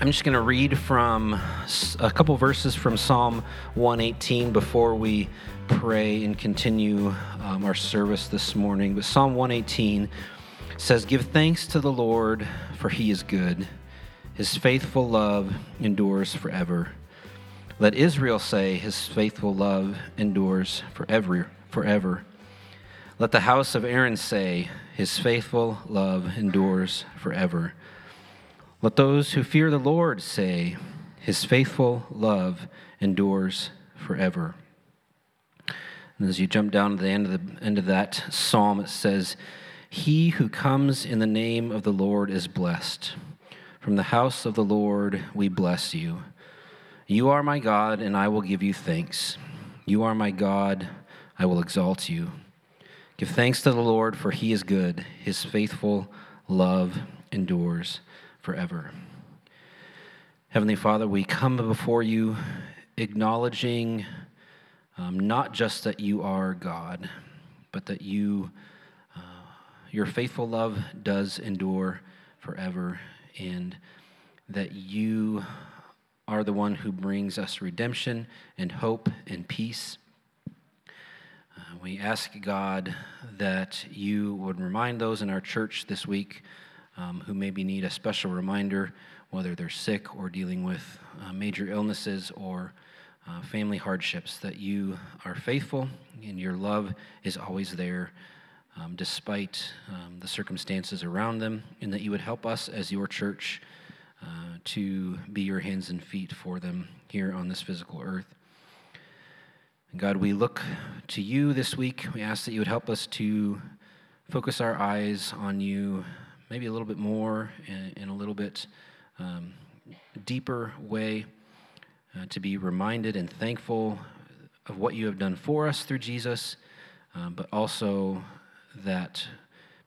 I'm just going to read from a couple verses from Psalm 118 before we pray and continue um, our service this morning. But Psalm 118 says, Give thanks to the Lord, for he is good. His faithful love endures forever. Let Israel say, His faithful love endures forever. forever. Let the house of Aaron say, His faithful love endures forever. Let those who fear the Lord say, His faithful love endures forever. And as you jump down to the end of the end of that psalm, it says, He who comes in the name of the Lord is blessed. From the house of the Lord we bless you. You are my God, and I will give you thanks. You are my God, I will exalt you. Give thanks to the Lord, for he is good. His faithful love endures forever. Heavenly Father, we come before you acknowledging um, not just that you are God, but that you, uh, your faithful love does endure forever, and that you are the one who brings us redemption and hope and peace. Uh, we ask God that you would remind those in our church this week um, who maybe need a special reminder, whether they're sick or dealing with uh, major illnesses or uh, family hardships, that you are faithful and your love is always there um, despite um, the circumstances around them, and that you would help us as your church uh, to be your hands and feet for them here on this physical earth. God, we look to you this week. We ask that you would help us to focus our eyes on you maybe a little bit more in, a little bit um, deeper way, uh, to be reminded and thankful of what you have done for us through Jesus, uh, but also that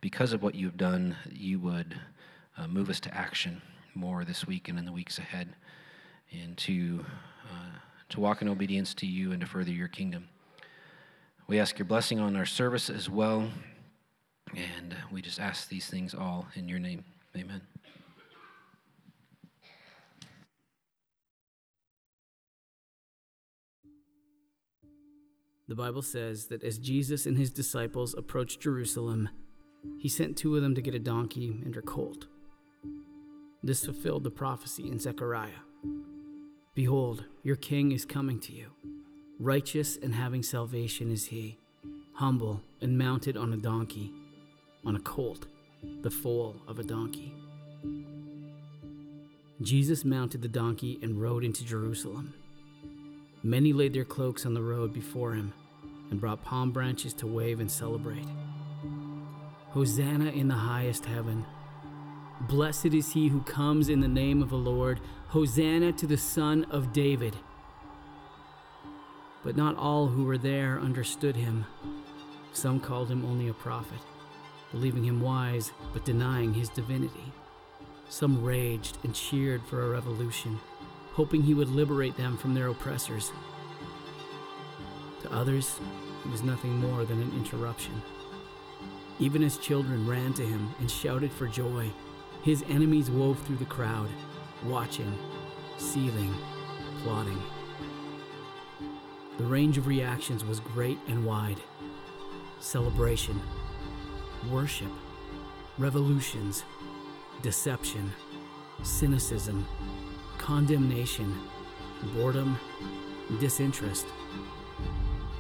because of what you've done, you would uh, move us to action more this week and in the weeks ahead, and to, uh, to walk in obedience to you and to further your kingdom. We ask your blessing on our service as well. And uh, we just ask these things all in your name. Amen. The Bible says that as Jesus and his disciples approached Jerusalem, he sent two of them to get a donkey and her colt. This fulfilled the prophecy in Zechariah Behold, your king is coming to you. Righteous and having salvation is he, humble and mounted on a donkey on a colt, the foal of a donkey. Jesus mounted the donkey and rode into Jerusalem. Many laid their cloaks on the road before him and brought palm branches to wave and celebrate. Hosanna in the highest heaven. Blessed is he who comes in the name of the Lord. Hosanna to the Son of David. But not all who were there understood him. Some called him only a prophet believing him wise but denying his divinity. Some raged and cheered for a revolution, hoping he would liberate them from their oppressors. To others, he was nothing more than an interruption. Even as children ran to him and shouted for joy, his enemies wove through the crowd, watching, seething, plotting. The range of reactions was great and wide. Celebration, worship, revolutions, deception, cynicism, condemnation, boredom, disinterest.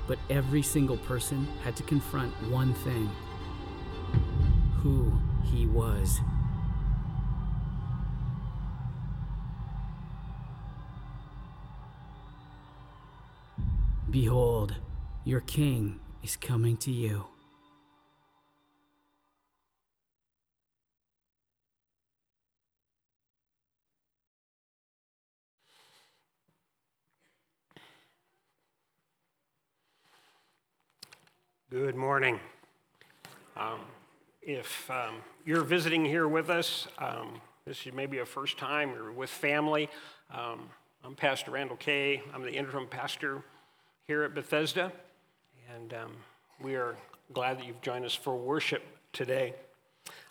But every single person had to confront one thing who he was. Behold, your king is coming to you. Good morning. Um, if um, you're visiting here with us, um, this is maybe a first time or with family, um, I'm Pastor Randal Kay. I'm the interim pastor here at Bethesda, and um, we are glad that you've joined us for worship today.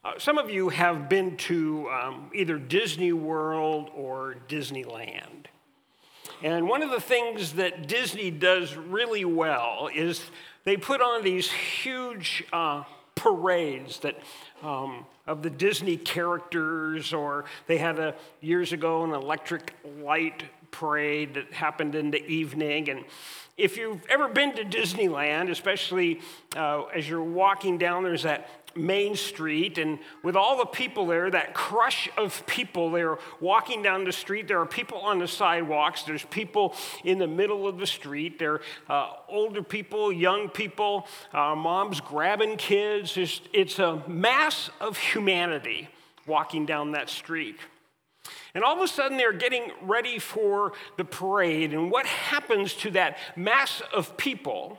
Uh, some of you have been to um, either Disney World or Disneyland. And one of the things that Disney does really well is they put on these huge uh, parades that um, of the Disney characters, or they had a years ago an electric light parade that happened in the evening. And if you've ever been to Disneyland, especially uh, as you're walking down, there's that main street, and with all the people there, that crush of people, they're walking down the street. There are people on the sidewalks, there's people in the middle of the street. There are uh, older people, young people, uh, moms grabbing kids. It's, it's a mass of humanity walking down that street. And all of a sudden, they're getting ready for the parade. And what happens to that mass of people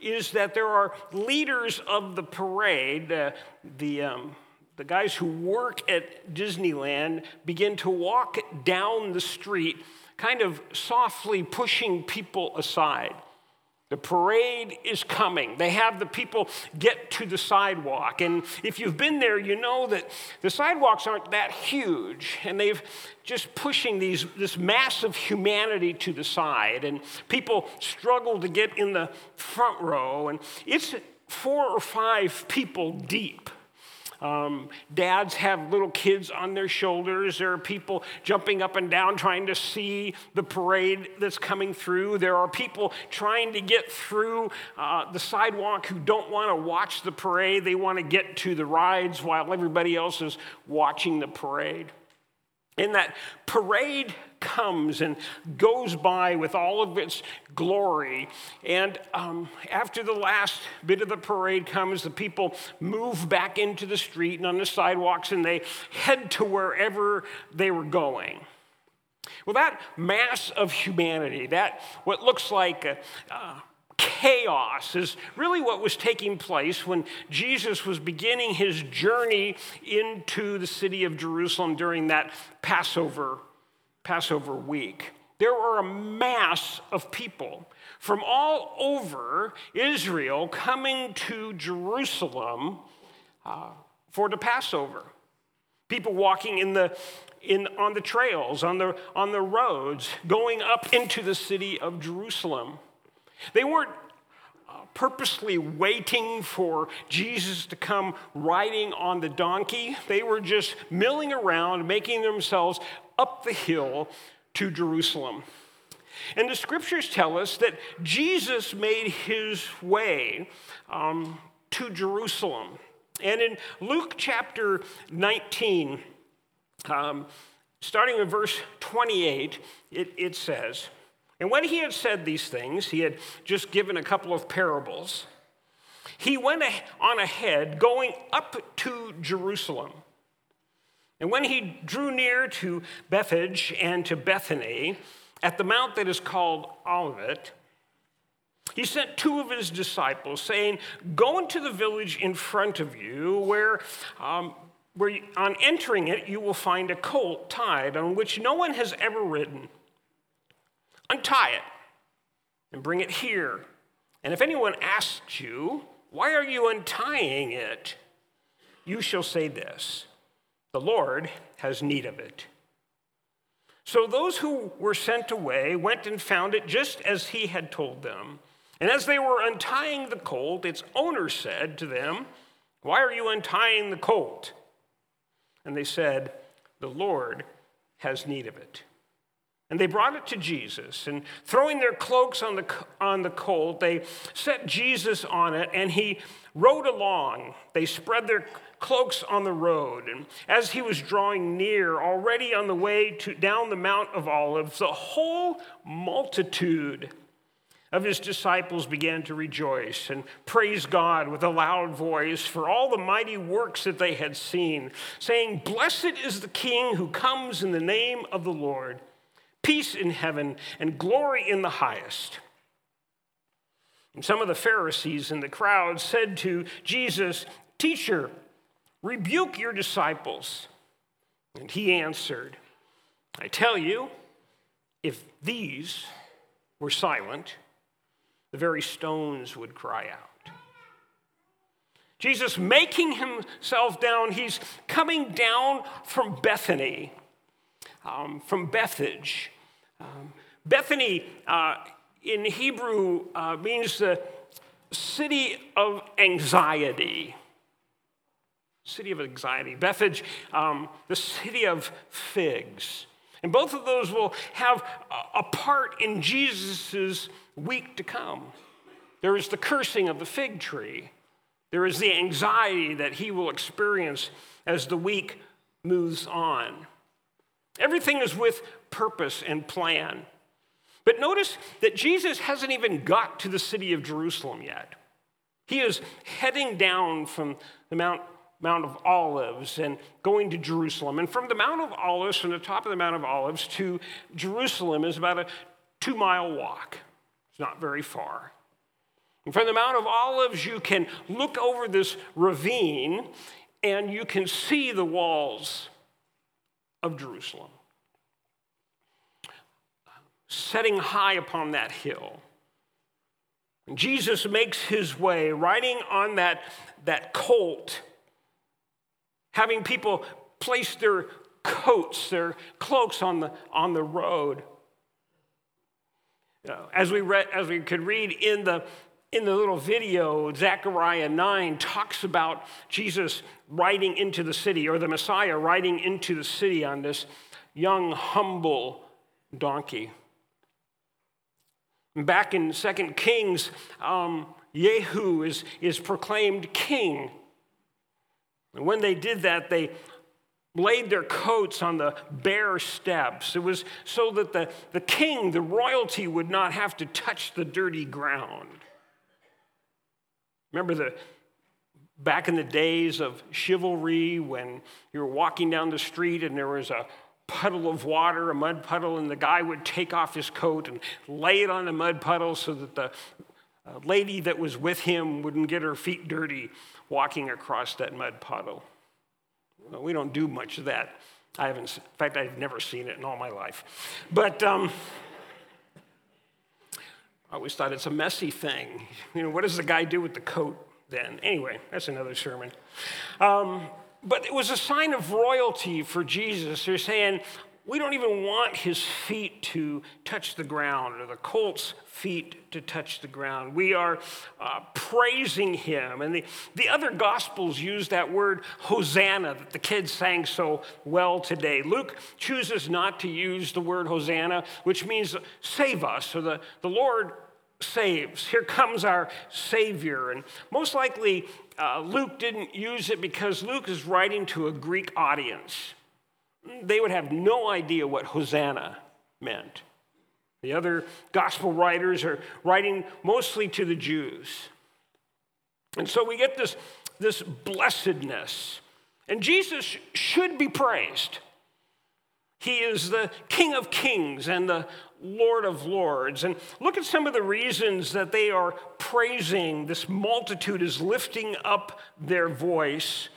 is that there are leaders of the parade, uh, the, um, the guys who work at Disneyland begin to walk down the street, kind of softly pushing people aside. The parade is coming. They have the people get to the sidewalk. And if you've been there, you know that the sidewalks aren't that huge. And they've just pushing these, this massive humanity to the side. And people struggle to get in the front row. And it's four or five people deep. Um, dads have little kids on their shoulders. There are people jumping up and down trying to see the parade that's coming through. There are people trying to get through uh, the sidewalk who don't want to watch the parade. They want to get to the rides while everybody else is watching the parade. In that parade comes and goes by with all of its glory. And um, after the last bit of the parade comes, the people move back into the street and on the sidewalks and they head to wherever they were going. Well, that mass of humanity, that what looks like a, chaos is really what was taking place when Jesus was beginning his journey into the city of Jerusalem during that Passover Passover week, there were a mass of people from all over Israel coming to Jerusalem uh, for the Passover. People walking in the, in, on the trails, on the, on the roads, going up into the city of Jerusalem. They weren't purposely waiting for Jesus to come riding on the donkey. They were just milling around, making themselves up the hill to Jerusalem. And the scriptures tell us that Jesus made his way um, to Jerusalem. And in Luke chapter 19, um, starting in verse 28, it, it says, And when he had said these things, he had just given a couple of parables. He went on ahead, going up to Jerusalem. And when he drew near to Bethphage and to Bethany, at the mount that is called Olivet, he sent two of his disciples, saying, Go into the village in front of you, where, um, where on entering it you will find a colt tied on which no one has ever ridden. Untie it and bring it here. And if anyone asks you, Why are you untying it? you shall say this the Lord has need of it. So those who were sent away went and found it just as he had told them. And as they were untying the colt, its owner said to them, Why are you untying the colt? And they said, The Lord has need of it. And they brought it to Jesus, and throwing their cloaks on the, on the colt, they set Jesus on it, and he rode along. They spread their cloaks on the road. And as he was drawing near, already on the way to, down the Mount of Olives, the whole multitude of his disciples began to rejoice and praise God with a loud voice for all the mighty works that they had seen, saying, Blessed is the King who comes in the name of the Lord, peace in heaven and glory in the highest. And some of the Pharisees in the crowd said to Jesus, Teacher, Rebuke your disciples. And he answered, I tell you, if these were silent, the very stones would cry out. Jesus making himself down. He's coming down from Bethany, um, from Bethphage. Um, Bethany uh, in Hebrew uh, means the city of anxiety. City of anxiety. Bethphage, um, the city of figs. And both of those will have a part in Jesus' week to come. There is the cursing of the fig tree. There is the anxiety that he will experience as the week moves on. Everything is with purpose and plan. But notice that Jesus hasn't even got to the city of Jerusalem yet. He is heading down from the Mount, Mount of Olives and going to Jerusalem. And from the Mount of Olives, from the top of the Mount of Olives to Jerusalem, is about a two mile walk. It's not very far. And from the Mount of Olives, you can look over this ravine and you can see the walls of Jerusalem setting high upon that hill. Jesus makes his way riding on that, that colt, having people place their coats, their cloaks on the, on the road. as, we read, as we could read in the, in the little video, Zechariah 9 talks about Jesus riding into the city, or the Messiah riding into the city on this young, humble donkey. Back in 2 Kings, um, Jehu is, is proclaimed king. And when they did that, they laid their coats on the bare steps. It was so that the, the king, the royalty, would not have to touch the dirty ground. Remember the back in the days of chivalry when you were walking down the street and there was a puddle of water, a mud puddle, and the guy would take off his coat and lay it on the mud puddle so that the uh, lady that was with him wouldn't get her feet dirty walking across that mud puddle. Well, we don't do much of that. I haven't, in fact, I've never seen it in all my life. But um, I always thought it's a messy thing. You know, what does the guy do with the coat then? Anyway, that's another sermon. Um, but it was a sign of royalty for Jesus. They're saying, we don't even want his feet to touch the ground or the colt's feet to touch the ground. We are uh, praising him. And the, the other gospels use that word Hosanna that the kids sang so well today. Luke chooses not to use the word Hosanna, which means save us, or the, the Lord saves. Here comes our Savior. And most likely, uh, Luke didn't use it because Luke is writing to a Greek audience. They would have no idea what Hosanna meant. The other gospel writers are writing mostly to the Jews. And so we get this, this blessedness. And Jesus should be praised. He is the King of Kings and the Lord of Lords. And look at some of the reasons that they are praising. This multitude is lifting up their voice,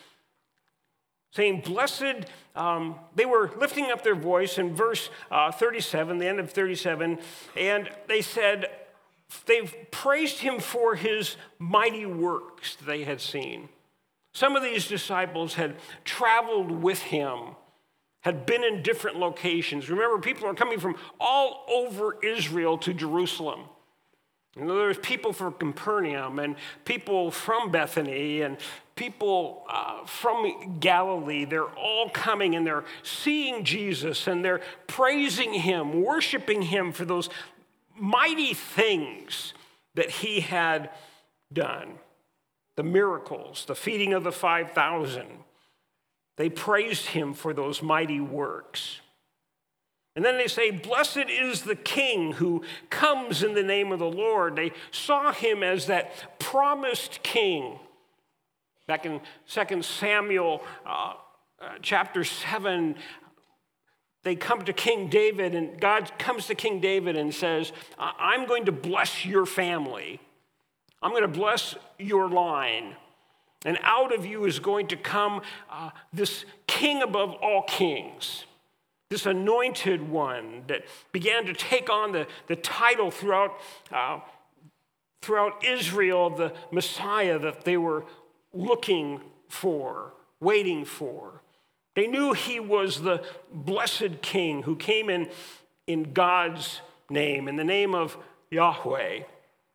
saying, Blessed, um, they were lifting up their voice in verse uh, 37, the end of 37, and they said, They've praised him for his mighty works they had seen. Some of these disciples had traveled with him had been in different locations. Remember, people are coming from all over Israel to Jerusalem. And there's people from Capernaum and people from Bethany and people uh, from Galilee. They're all coming and they're seeing Jesus and they're praising him, worshiping him for those mighty things that he had done the miracles, the feeding of the 5,000 they praised him for those mighty works. And then they say, Blessed is the King who comes in the name of the Lord. They saw him as that promised King. Back in 2 Samuel uh, uh, chapter 7, they come to King David, and God comes to King David and says, I'm going to bless your family. I'm going to bless your line. And out of you is going to come uh, this king above all kings, this anointed one that began to take on the, the title throughout, uh, throughout Israel of the Messiah that they were looking for, waiting for. They knew he was the blessed king who came in in God's name, in the name of Yahweh.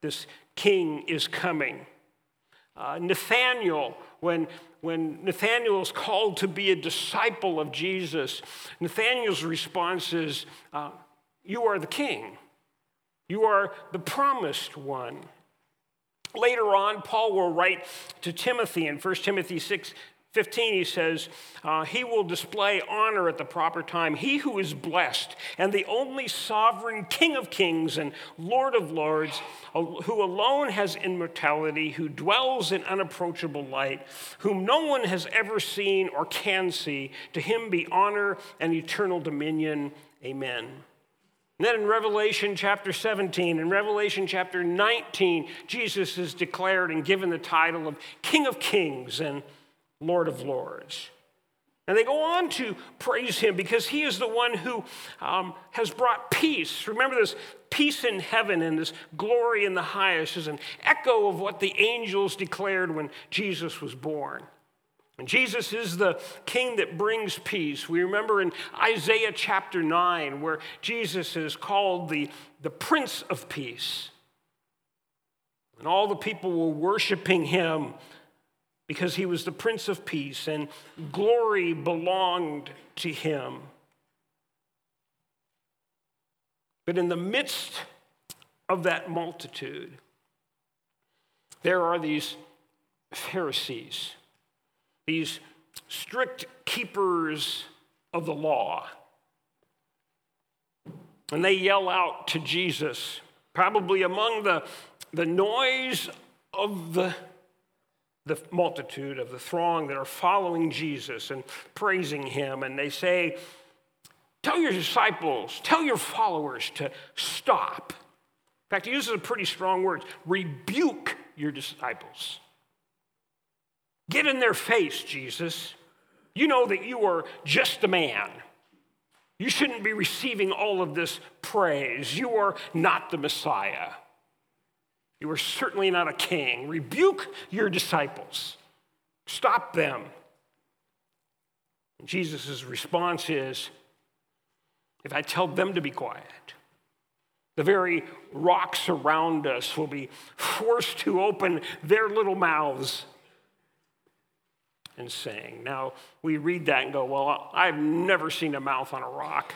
This king is coming. Uh, Nathaniel, when, when Nathaniel is called to be a disciple of Jesus, Nathaniel's response is, uh, You are the king. You are the promised one. Later on, Paul will write to Timothy in 1 Timothy 6 15, he says, uh, He will display honor at the proper time. He who is blessed and the only sovereign King of kings and Lord of lords, who alone has immortality, who dwells in unapproachable light, whom no one has ever seen or can see, to him be honor and eternal dominion. Amen. And then in Revelation chapter 17 and Revelation chapter 19, Jesus is declared and given the title of King of Kings and Lord of Lords. And they go on to praise him because he is the one who um, has brought peace. Remember this peace in heaven and this glory in the highest is an echo of what the angels declared when Jesus was born. Jesus is the king that brings peace. We remember in Isaiah chapter 9 where Jesus is called the, the Prince of Peace. And all the people were worshiping him because he was the Prince of Peace and glory belonged to him. But in the midst of that multitude, there are these Pharisees these strict keepers of the law. And they yell out to Jesus, probably among the, the noise of the, the multitude, of the throng that are following Jesus and praising him. And they say, Tell your disciples, tell your followers to stop. In fact, he uses a pretty strong word rebuke your disciples. Get in their face, Jesus. You know that you are just a man. You shouldn't be receiving all of this praise. You are not the Messiah. You are certainly not a king. Rebuke your disciples, stop them. Jesus' response is if I tell them to be quiet, the very rocks around us will be forced to open their little mouths and saying. Now, we read that and go, well, I've never seen a mouth on a rock.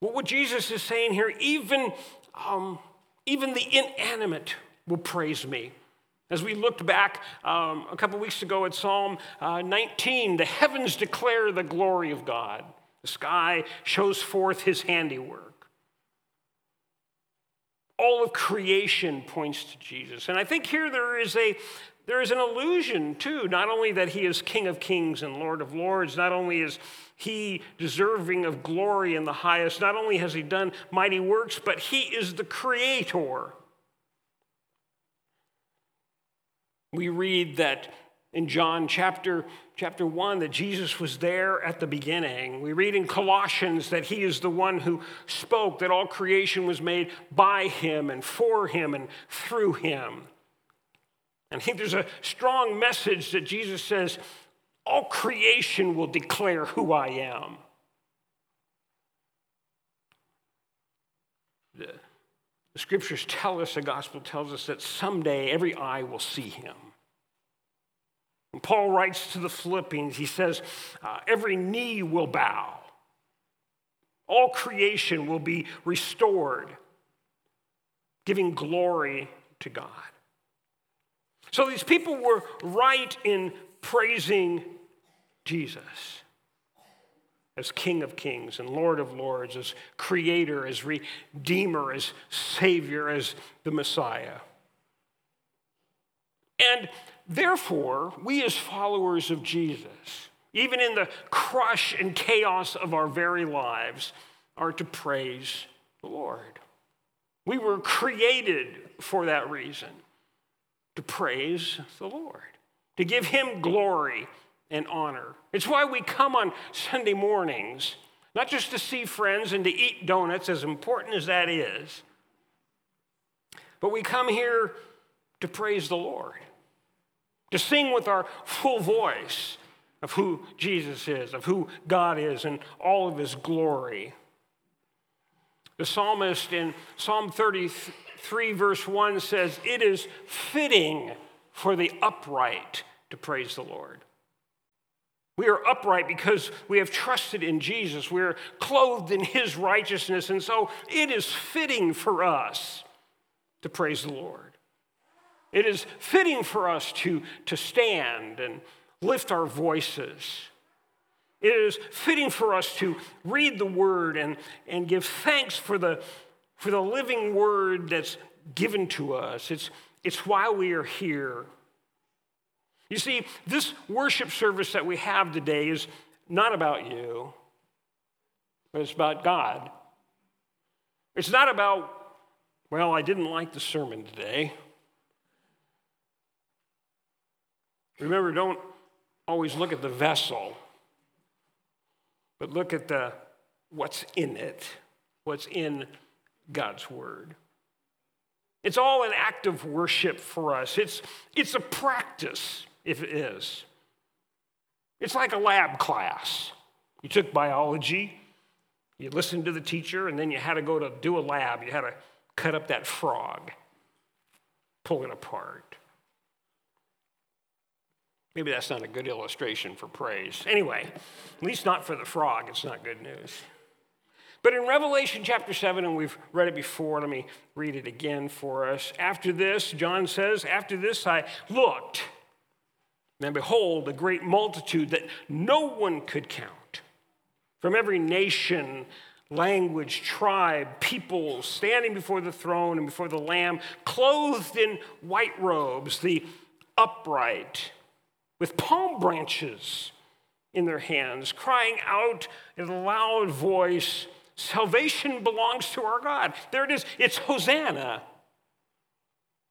Well, what Jesus is saying here, even, um, even the inanimate will praise me. As we looked back um, a couple weeks ago at Psalm uh, 19, the heavens declare the glory of God, the sky shows forth his handiwork. All of creation points to Jesus. And I think here there is a, there is an illusion, too, not only that he is King of kings and Lord of lords, not only is he deserving of glory in the highest, not only has he done mighty works, but he is the creator. We read that in John chapter, chapter 1 that Jesus was there at the beginning. We read in Colossians that he is the one who spoke, that all creation was made by him and for him and through him. I think there's a strong message that Jesus says, all creation will declare who I am. The, the scriptures tell us, the gospel tells us that someday every eye will see him. Paul writes to the Philippians, he says, uh, every knee will bow, all creation will be restored, giving glory to God. So these people were right in praising Jesus as King of Kings and Lord of Lords, as Creator, as Redeemer, as Savior, as the Messiah. And therefore, we as followers of Jesus, even in the crush and chaos of our very lives, are to praise the Lord. We were created for that reason to praise the Lord, to give Him glory and honor. It's why we come on Sunday mornings, not just to see friends and to eat donuts, as important as that is, but we come here to praise the Lord. to sing with our full voice of who Jesus is, of who God is, and all of his glory. The psalmist in Psalm 33, verse 1 says, It is fitting for the upright to praise the Lord. We are upright because we have trusted in Jesus. We're clothed in his righteousness. And so it is fitting for us to praise the Lord. It is fitting for us to, to stand and lift our voices. It is fitting for us to read the word and, and give thanks for the, for the living word that's given to us. It's, it's why we are here. You see, this worship service that we have today is not about you, but it's about God. It's not about, well, I didn't like the sermon today. Remember, don't always look at the vessel, but look at the what's in it, what's in God's word. It's all an act of worship for us. It's, it's a practice, if it is. It's like a lab class. You took biology, you listened to the teacher, and then you had to go to do a lab. You had to cut up that frog, pull it apart. Maybe that's not a good illustration for praise. Anyway, at least not for the frog, it's not good news. But in Revelation chapter 7, and we've read it before, let me read it again for us. After this, John says, After this I looked, and behold, a great multitude that no one could count from every nation, language, tribe, people, standing before the throne and before the Lamb, clothed in white robes, the upright with palm branches in their hands, crying out in a loud voice, Salvation belongs to our God. There it is, it's Hosanna.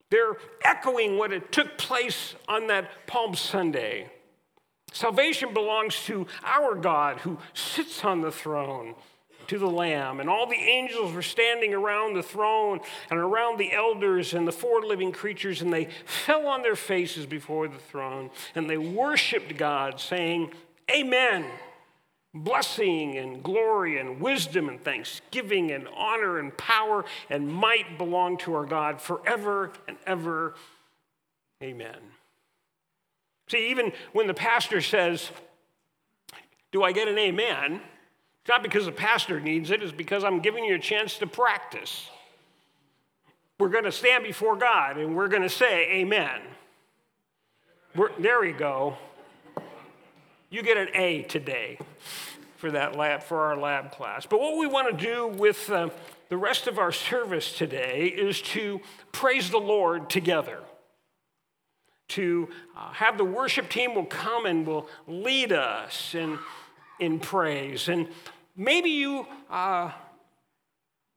They're echoing what it took place on that Palm Sunday. Salvation belongs to our God who sits on the throne to the Lamb. And all the angels were standing around the throne and around the elders and the four living creatures, and they fell on their faces before the throne and they worshiped God, saying, Amen. Blessing and glory and wisdom and thanksgiving and honor and power and might belong to our God forever and ever. Amen. See, even when the pastor says, Do I get an amen? It's not because the pastor needs it, it's because I'm giving you a chance to practice. We're going to stand before God and we're going to say, Amen. We're, there we go. You get an A today for that lab, for our lab class. But what we want to do with uh, the rest of our service today is to praise the Lord together. To uh, have the worship team will come and will lead us in, in praise. And Maybe you uh,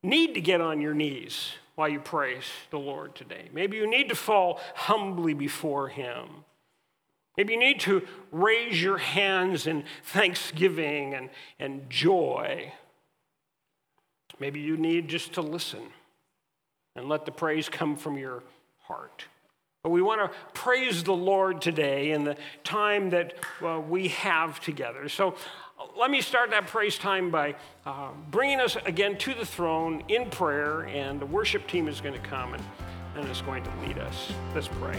need to get on your knees while you praise the Lord today. Maybe you need to fall humbly before Him. Maybe you need to raise your hands in thanksgiving and, and joy. Maybe you need just to listen and let the praise come from your heart. But we want to praise the Lord today in the time that uh, we have together. So let me start that praise time by uh, bringing us again to the throne in prayer, and the worship team is going to come and, and is going to lead us. Let's pray.